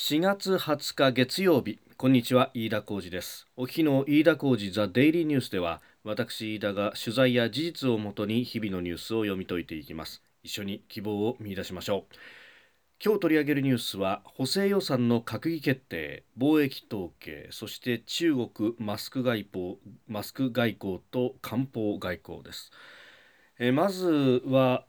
4月20日月曜日。こんにちは飯田浩二です。お日の飯田浩二ザデイリーニュースでは私飯田が取材や事実をもとに日々のニュースを読み解いていきます。一緒に希望を見出しましょう。今日取り上げるニュースは補正予算の閣議決定貿易統計そして中国マスク外交マスク外交と漢方外交です。えまずは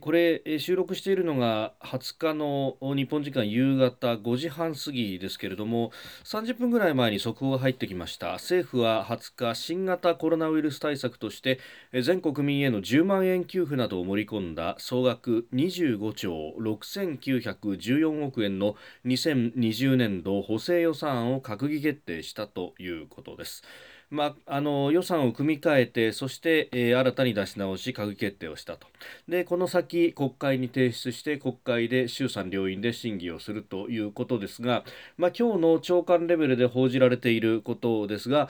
これ収録しているのが20日の日本時間夕方5時半過ぎですけれども30分ぐらい前に速報が入ってきました政府は20日新型コロナウイルス対策として全国民への10万円給付などを盛り込んだ総額25兆6914億円の2020年度補正予算案を閣議決定したということです。まあ、あの予算を組み替えてそして、えー、新たに出し直し閣議決定をしたと。でこの先国会に提出して国会で衆参両院で審議をするということですが、まあ、今日の長官レベルで報じられていることですが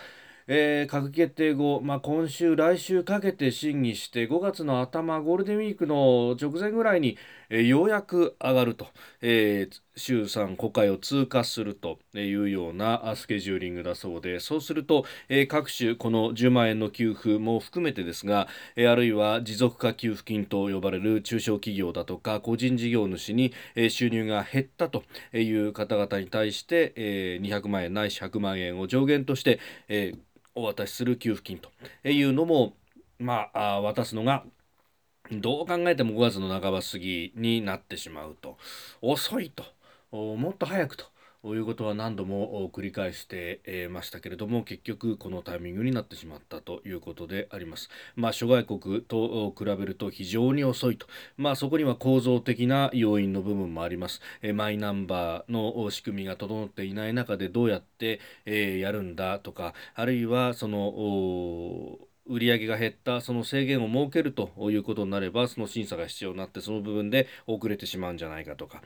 えー、閣議決定後、まあ、今週、来週かけて審議して5月の頭ゴールデンウィークの直前ぐらいに、えー、ようやく上がると、えー、衆参国会を通過するというようなスケジューリングだそうでそうすると、えー、各種この10万円の給付も含めてですが、えー、あるいは持続化給付金と呼ばれる中小企業だとか個人事業主に、えー、収入が減ったという方々に対して、えー、200万円ないし100万円を上限として、えーお渡しする給付金というのも、まあ、渡すのがどう考えても5月の半ば過ぎになってしまうと。遅いと。もっと早くと。いうことは何度も繰り返してましたけれども結局このタイミングになってしまったということであります。まあ、諸外国と比べると非常に遅いと、まあ、そこには構造的な要因の部分もあります。マイナンバーの仕組みが整っていない中でどうやってやるんだとかあるいはその売り上げが減ったその制限を設けるということになればその審査が必要になってその部分で遅れてしまうんじゃないかとか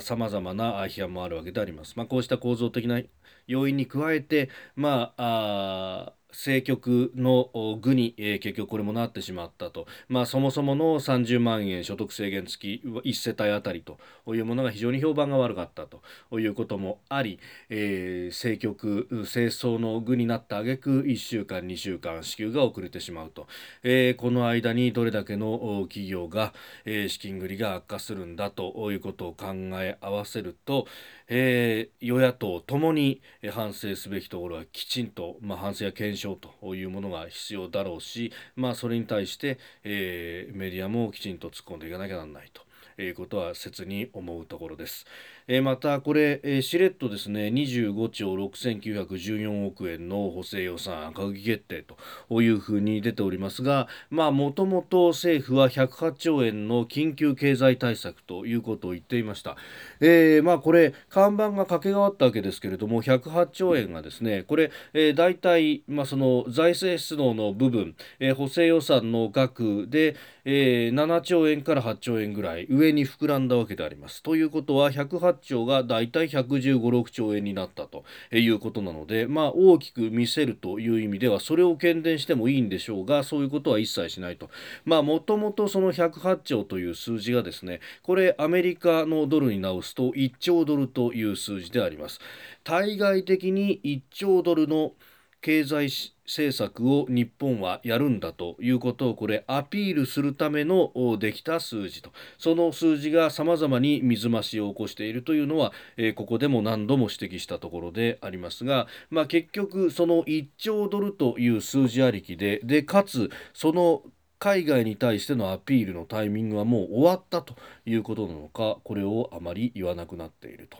さまざ、まな批判もあるわけであります。まあ、こうした構造的な要因に加えて、まあ政局の具に、えー、結局これもなってしまったと、まあ、そもそもの30万円所得制限付き1世帯あたりというものが非常に評判が悪かったということもあり、えー、政局政争の具になった挙句1週間2週間支給が遅れてしまうと、えー、この間にどれだけの企業が、え、資金繰りが悪化するんだということを考え合わせると、えー、与野党ともに反省すべきところはきちんと、まあ、反省や検証というものが必要だろうし、まあ、それに対して、えー、メディアもきちんと突っ込んでいかなきゃならないと。いうことは切に思うところです。えー、またこれ、えー、しれっとですね25兆6914億円の補正予算閣議決定というふうに出ておりますがもともと政府は108兆円の緊急経済対策ということを言っていました。えー、まあこれ看板が掛け替わったわけですけれども108兆円がですねこれ、えー、大体、まあ、その財政出動の部分、えー、補正予算の額で、えー、7兆円から8兆円ぐらい上に膨らんだわけであります。ということは108 8兆がだいたい115、6兆円になったということなので、まあ、大きく見せるという意味ではそれを喧伝してもいいんでしょうがそういうことは一切しないと。まあもともとその108兆という数字がですねこれアメリカのドルに直すと1兆ドルという数字であります。対外的に1兆ドルの経済政策を日本はやるんだということをこれアピールするためのできた数字とその数字がさまざまに水増しを起こしているというのは、えー、ここでも何度も指摘したところでありますが、まあ、結局その1兆ドルという数字ありきででかつその海外に対してのアピールのタイミングはもう終わったということなのかこれをあまり言わなくなっていると、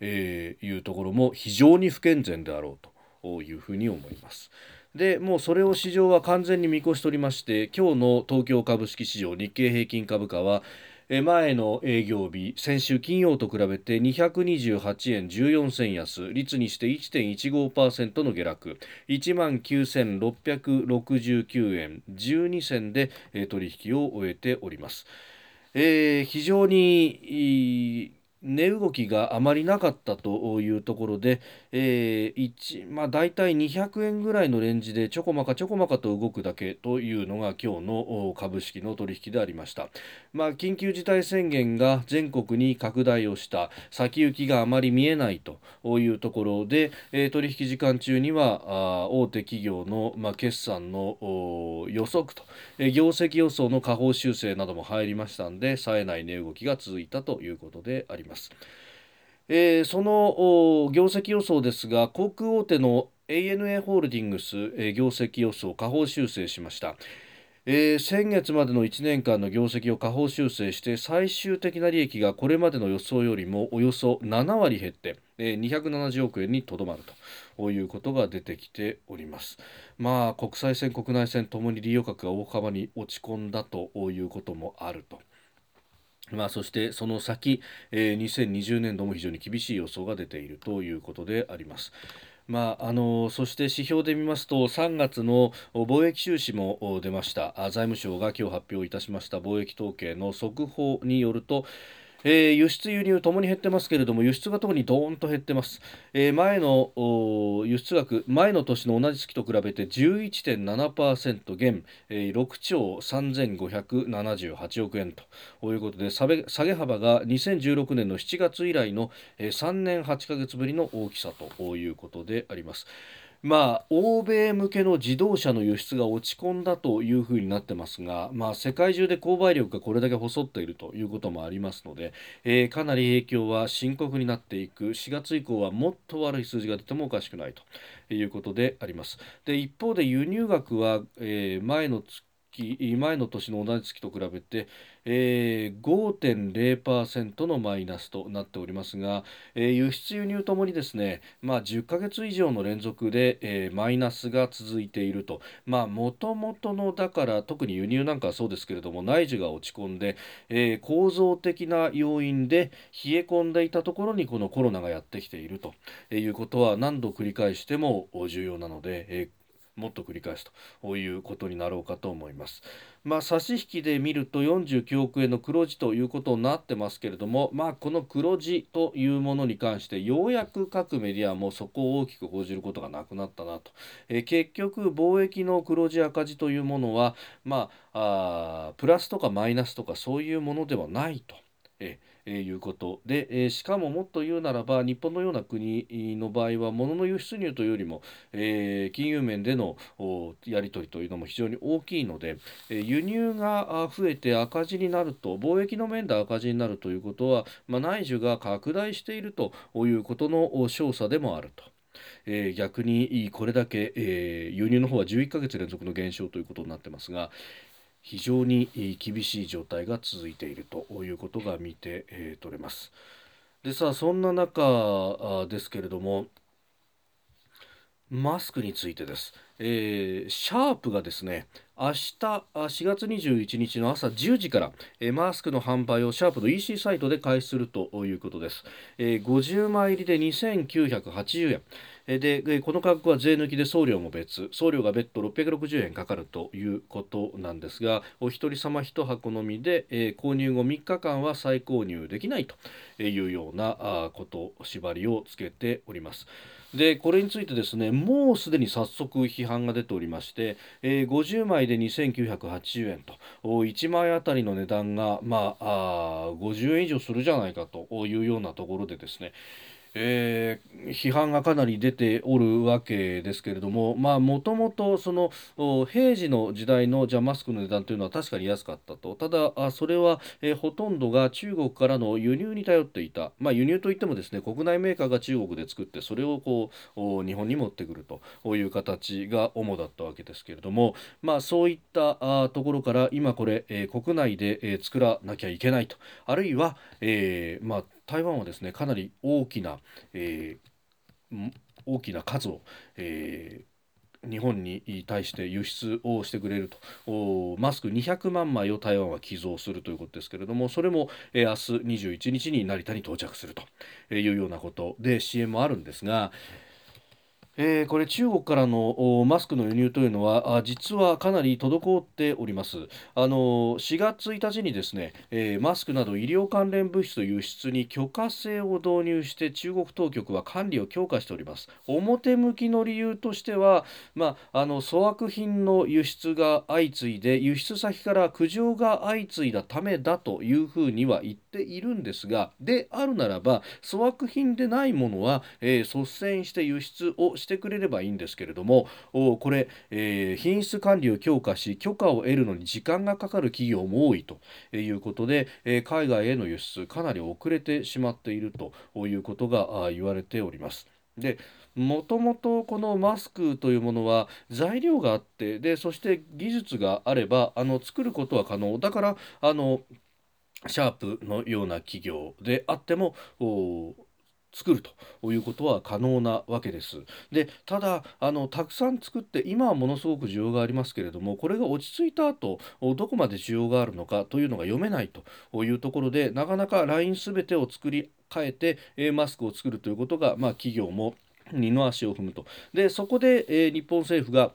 えー、いうところも非常に不健全であろうと。いうふうに思います。でもうそれを市場は完全に見越しておりまして今日の東京株式市場日経平均株価は前の営業日先週金曜と比べて228円14銭安率にして1.15%の下落1万9669円12銭で取引を終えております、えー、非常に値動きがあまりなかったというところで、えーまあ、大体200円ぐらいのレンジでちょこまかちょこまかと動くだけというのが今日の株式の取引でありました、まあ、緊急事態宣言が全国に拡大をした先行きがあまり見えないというところで、えー、取引時間中にはあ大手企業の、まあ、決算の予測と、えー、業績予想の下方修正なども入りましたので冴えない値動きが続いたということであります。ます。えー、その業績予想ですが航空大手の ANA ホールディングス、えー、業績予想下方修正しました。えー、先月までの1年間の業績を下方修正して最終的な利益がこれまでの予想よりもおよそ7割減って、えー、270億円にとどまるということが出てきておりますまあ国際線国内線ともに利用額が大幅に落ち込んだということもあるとまあ、そしてその先、えー、2020年度も非常に厳しい予想が出ているということであります。まあ、あのそして指標で見ますと3月の貿易収支も出ました財務省が今日発表いたしました貿易統計の速報によるとえー、輸出輸入ともに減ってますけれども輸出が特にドーンと減ってます、えー、前の輸出額前の年の同じ月と比べて11.7%減、えー、6兆3578億円と。いうことで下げ下げ幅が2016年の7月以来の、えー、3年8ヶ月ぶりの大きさということであります。まあ、欧米向けの自動車の輸出が落ち込んだというふうになってますが、まあ、世界中で購買力がこれだけ細っているということもありますので、えー、かなり影響は深刻になっていく4月以降はもっと悪い数字が出てもおかしくないということであります。で一方で輸入額は、えー、前の月前の年の同じ月と比べて、えー、5.0%のマイナスとなっておりますが、えー、輸出輸入ともにですね、まあ、10ヶ月以上の連続で、えー、マイナスが続いていると。もともとのだから特に輸入なんかはそうですけれども内需が落ち込んで、えー、構造的な要因で冷え込んでいたところにこのコロナがやってきているということは何度繰り返しても重要なので、えーもっと繰り返すということになろうかと思います。まあ、差し引きで見ると49億円の黒字ということになってますけれども、まあ、この黒字というものに関してようやく各メディアもそこを大きく報じることがなくなったなと、え、結局貿易の黒字赤字というものは、まあ、あプラスとかマイナスとかそういうものではないと。ええいうことで、えしかももっと言うならば日本のような国の場合は物の輸出入というよりも、え金融面でのやり取りというのも非常に大きいので、え輸入が増えて赤字になると貿易の面で赤字になるということは、まあ、内需が拡大しているということの証左でもあると。え、逆にこれだけ、え、輸入の方は11ヶ月連続の減少ということになってますが、非常に厳しい状態が続いているということが見て、えー、取れます。でさあそんな中ですけれどもマスクについてです、えー、シャープがですね明日4月21日の朝10時から、えー、マスクの販売をシャープの EC サイトで開始するということです、えー、50枚入りで2980円。でこの価格は税抜きで送料も別送料が別途660円かかるということなんですがお一人様1箱のみで、え購入後3日間は再購入できないというようなこと縛りをつけております。でこれについてですねもうすでに早速批判が出ておりまして、えー、50枚で2980円と1枚あたりの値段が、まあ、あ50円以上するじゃないかというようなところでですねえー、批判がかなり出ておるわけですけれどももともとその平時の時代のじゃマスクの値段というのは確かに安かったと。ただあそれは、えー、ほとんどが中国からの輸入に頼っていた、まあ、輸入といってもですね国内メーカーが中国で作ってそれをこう日本に持ってくるという形が主だったわけですけれども、まあ、そういったあところから今これ、えー、国内で、え、作らなきゃいけないと。あるいは、えまあ台湾はですねかなり大きな、えー、大きな数を、えー、日本に対して輸出をしてくれるとマスク200万枚を台湾は寄贈するということですけれどもそれも、えー、明日21日に成田に到着するというようなことで支援もあるんですが。えー、これ中国からのマスクの輸入というのは実はかなり滞っております。あの4月1日にですね、えー、マスクなど医療関連物質の輸出に許可制を導入して中国当局は管理を強化しております。表向きの理由としては、まあ、あの粗悪品の輸出が相次いで輸出先から苦情が相次いだためだというふうには言っているんですがであるならば粗悪品でないものは、えー、率先して輸出をしてしてくれればいいんですけれどもこれ、えー、品質管理を強化し許可を得るのに時間がかかる企業も多いということで、えー、海外への輸出かなり遅れてしまっているということが言われております。でもともとこのマスクというものは材料があってでそして技術があればあの作ることは可能だからあのシャープのような企業であっても作るということは可能なわけです。でただあのたくさん作って今はものすごく需要がありますけれどもこれが落ち着いた後どこまで需要があるのかというのが読めないというところでなかなかライン全てを作り変えて、えマスクを作るということが、まあ、企業も二の足を踏むとでそこで、え日本政府が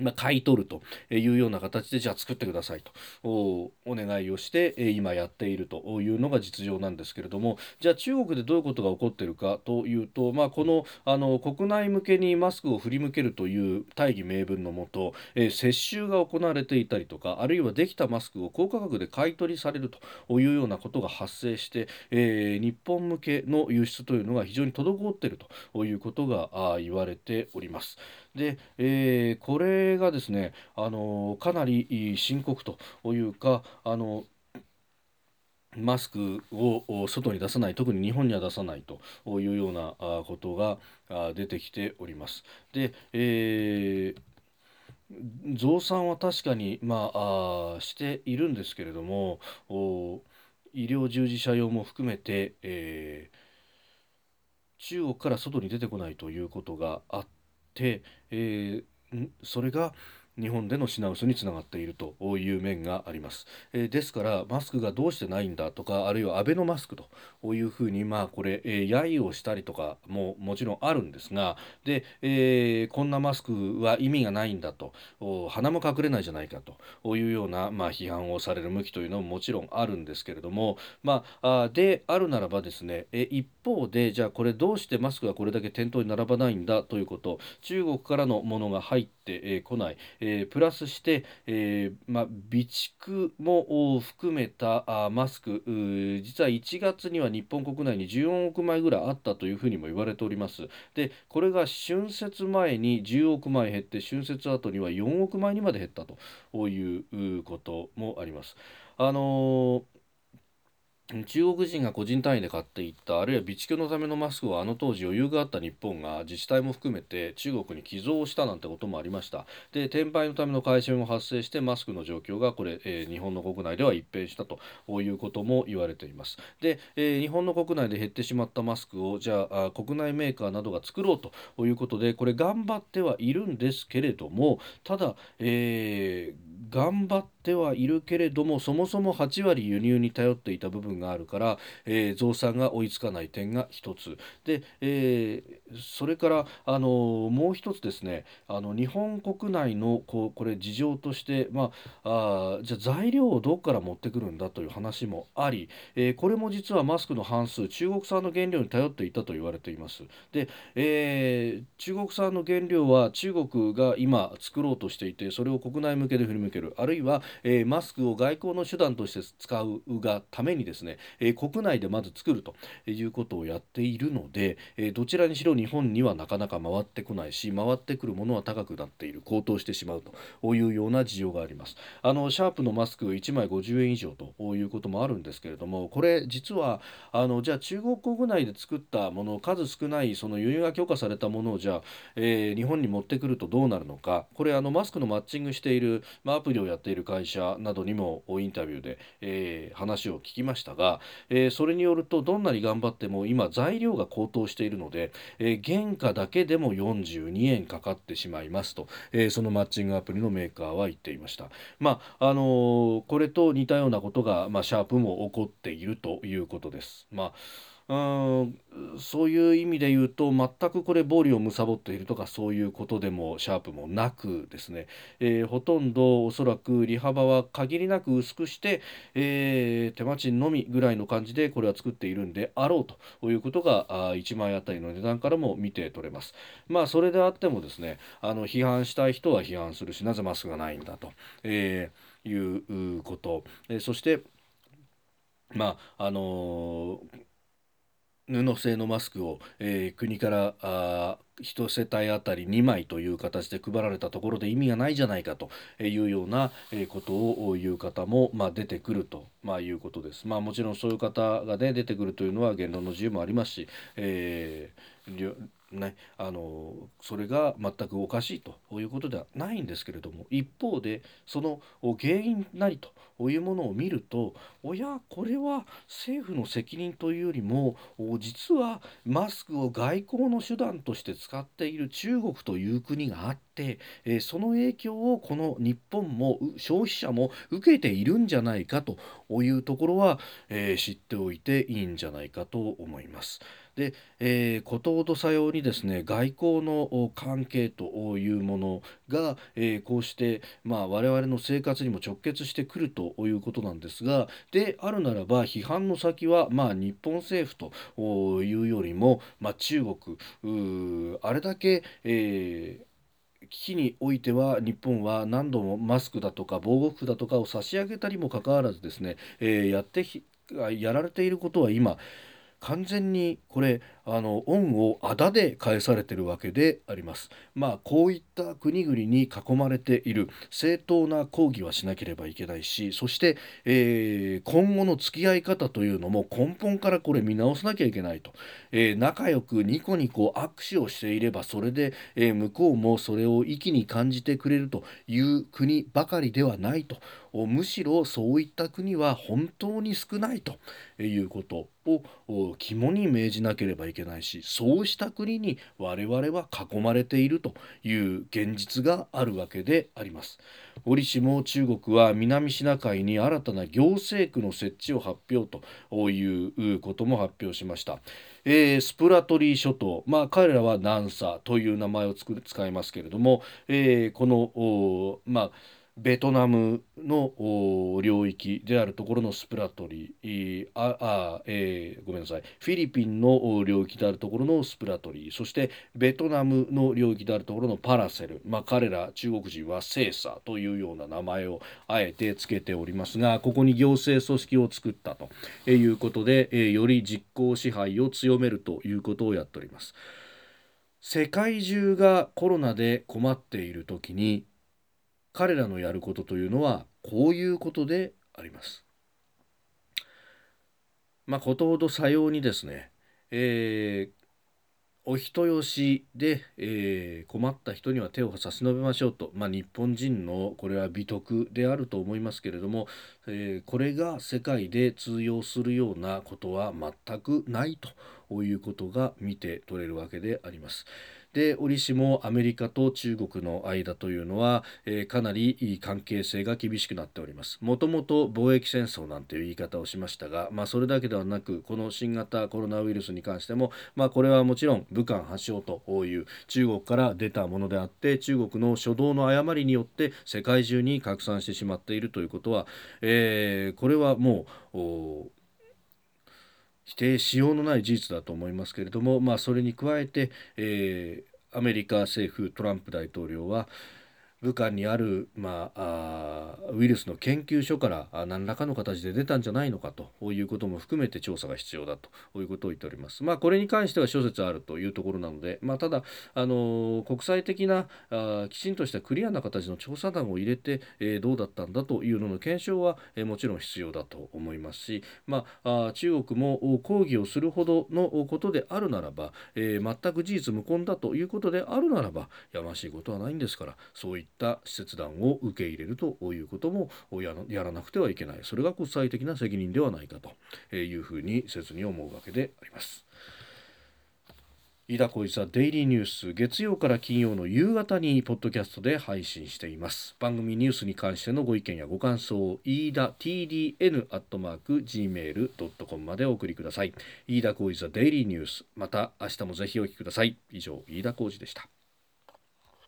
まあ、買い取るというような形でじゃあ作ってくださいとお願いをして今やっているというのが実情なんですけれどもじゃあ中国でどういうことが起こっているかというと、まあ、このあの国内向けにマスクを振り向けるという大義名分のもと、え接収が行われていたりとかあるいはできたマスクを高価格で買い取りされるというようなことが発生して、えー、日本向けの輸出というのが非常に滞っているということが言われております。で、えー、これがですね、あのかなり深刻というか、あのマスクを外に出さない特に日本には出さないというようなことが出てきております。で、えー増産は確かに、まあ、あしているんですけれども医療従事者用も含めて、えー、中国から外に出てこないということがあって、えー、それが日本での品薄につながっているという面があります、えー、ですからマスクがどうしてないんだとかあるいはアベノマスクというふうにまあこれ、えー、揶揄をしたりとかももちろんあるんですがで、えー、こんなマスクは意味がないんだと鼻も隠れないじゃないかというような、まあ、批判をされる向きというのももちろんあるんですけれども、まあ、であるならばですね、え一方でじゃあこれどうしてマスクがこれだけ店頭に並ばないんだということ中国からのものが入ってこない、えー、プラスして、えー、ま備蓄も含めたあマスク実は1月には日本国内に14億枚ぐらいあったというふうにも言われております。でこれが春節前に10億枚減って春節後には4億枚にまで減ったということもあります。あのー中国人が個人単位で買っていったあるいは備蓄のためのマスクをあの当時余裕があった日本が自治体も含めて中国に寄贈したなんてこともありました。で転売のための回収も発生してマスクの状況がこれ、えー、日本の国内では一変したということも言われています。で、えー、日本の国内で減ってしまったマスクをじゃあ国内メーカーなどが作ろうということでこれ頑張ってはいるんですけれどもただ、えー頑張ってはいるけれどもそもそも8割輸入に頼っていた部分があるから、えー、増産が追いつかない点が1つで、えー、それからあのもう1つですねあの日本国内のこうこれ事情として、まあ、あじゃあ材料をどこから持ってくるんだという話もあり、えー、これも実はマスクの半数中国産の原料に頼っていたと言われています。で、えー、中国産の原料は中国が今作ろうとしていてそれを国内向けで振り向けるあるいは、えー、マスクを外交の手段として使うがためにですね、えー、国内でまず作るということをやっているので、えどちらにしろ日本にはなかなか回ってこないし回ってくるものは高くなっている高騰してしまうというような事情があります。あのシャープのマスク1枚50円以上ということもあるんですけれどもこれ実はあのじゃあ中国国内で作ったもの数少ないその輸入が許可されたものをじゃあ、えー、日本に持ってくるとどうなるのか。これあのマスクのマッチングしている、まあ、アプリをやっている会社社などにもインタビューで、えー、話を聞きましたが、えー、それによるとどんなに頑張っても今材料が高騰しているので、えー、原価だけでも42円かかってしまいますと、えそのマッチングアプリのメーカーは言っていました。まああのこれと似たようなことが、まあ、シャープも起こっているということです。まあうんそういう意味で言うと全くこれ暴利を貪っているとかそういうことでもシャープもなくですね、えー、ほとんどおそらく利幅は限りなく薄くして、えー、手間賃のみぐらいの感じでこれは作っているんであろうということがあ1枚あたりの値段からも見て取れます。まあそれであってもですねあの批判したい人は批判するしなぜマスクがないんだと、えー、いうこと、え、そしてまああのー布製のマスクを、えー、国からあ1世帯あたり2枚という形で配られたところで意味がないじゃないかというようなことを言う方も、まあ、出てくると、まあ、いうことです。まあ、もちろんそういう方が、ね、出てくるというのは言論の自由もありますし、えーね、あのそれが全くおかしいということではないんですけれども一方でその原因なりというものを見るとおやこれは政府の責任というよりも実はマスクを外交の手段として使っている中国という国があって、えその影響をこの日本も消費者も受けているんじゃないかというところは、え知っておいていいんじゃないかと思います。で、えー、ことほどさようにですね外交の関係というものが、えー、こうして、まあ、我々の生活にも直結してくるということなんですがであるならば批判の先は、まあ、日本政府というよりも、まあ、中国あれだけ、えー危機においては日本は何度もマスクだとか防護服だとかを差し上げたりもかかわらずですね、えー、やってやられていることは今完全にこれあの恩をあだで返されてるわけであります。まあこういった国々に囲まれている。正当な抗議はしなければいけないしそして、えー、今後の付き合い方というのも根本からこれ見直さなきゃいけないと、えー、仲良くニコニコ握手をしていればそれで、えー、向こうもそれを意気に感じてくれるという国ばかりではないと。むしろそういった国は本当に少ないということを肝に銘じなければいけない。けないしそうした国に我々は囲まれているという現実があるわけであります。折しも中国は南シナ海に新たな行政区の設置を発表ということも発表しました。えー、スプラトリー諸島、まあ、彼らはナンサという名前を使いますけれども、えー、このまあベトナムの領域であるところのスプラトリー。ああ、えー、ごめんなさい。フィリピンの領域であるところのスプラトリー。そしてベトナムの領域であるところのパラセル、まあ、彼ら中国人はセーサというような名前をあえてつけておりますがここに行政組織を作ったということで、えー、より実効支配を強めるということをやっております。世界中がコロナで困っている時に彼らのやることというのはこういうことであります。まあ、ことほどさようにですね、えー、お人よしで、えー、困った人には手を差し伸べましょうと、まあ、日本人のこれは美徳であると思いますけれども、えー、これが世界で通用するようなことは全くないということが見て取れるわけであります。で折しもアメリカと中国の間というのは、えー、かなり関係性が厳しくなっております。もともと貿易戦争なんていう言い方をしましたが、まあ、それだけではなくこの新型コロナウイルスに関しても、まあ、これはもちろん武漢発祥という中国から出たものであって中国の初動の誤りによって世界中に拡散してしまっているということは、えー、これはもう否定しようのない事実だと思いますけれども、まあ、それに加えて、えー、アメリカ政府トランプ大統領は、武漢にある、まあ、あウイルスの研究所から何らかの形で出たんじゃないのかということも含めて調査が必要だということを言っております。まあ、これに関しては諸説あるというところなので、まあ、ただ、あの国際的なあきちんとしたクリアな形の調査団を入れて、えー、どうだったんだというのの検証は、えー、もちろん必要だと思いますし、まあ、あ中国も抗議をするほどのことであるならば、えー、全く事実無根だということであるならばやましいことはないんですからそういったった使節団を受け入れるということもやらなくてはいけない。それが国際的な責任ではないかというふうに切に思うわけであります。飯田浩司ザデイリーニュース月曜から金曜の夕方にポッドキャストで配信しています。番組ニュースに関してのご意見やご感想を飯田 TDN アットマーク gmail.com までお送りください。飯田浩司ザデイリーニュース。また明日もぜひお聞きください。以上飯田浩司でした。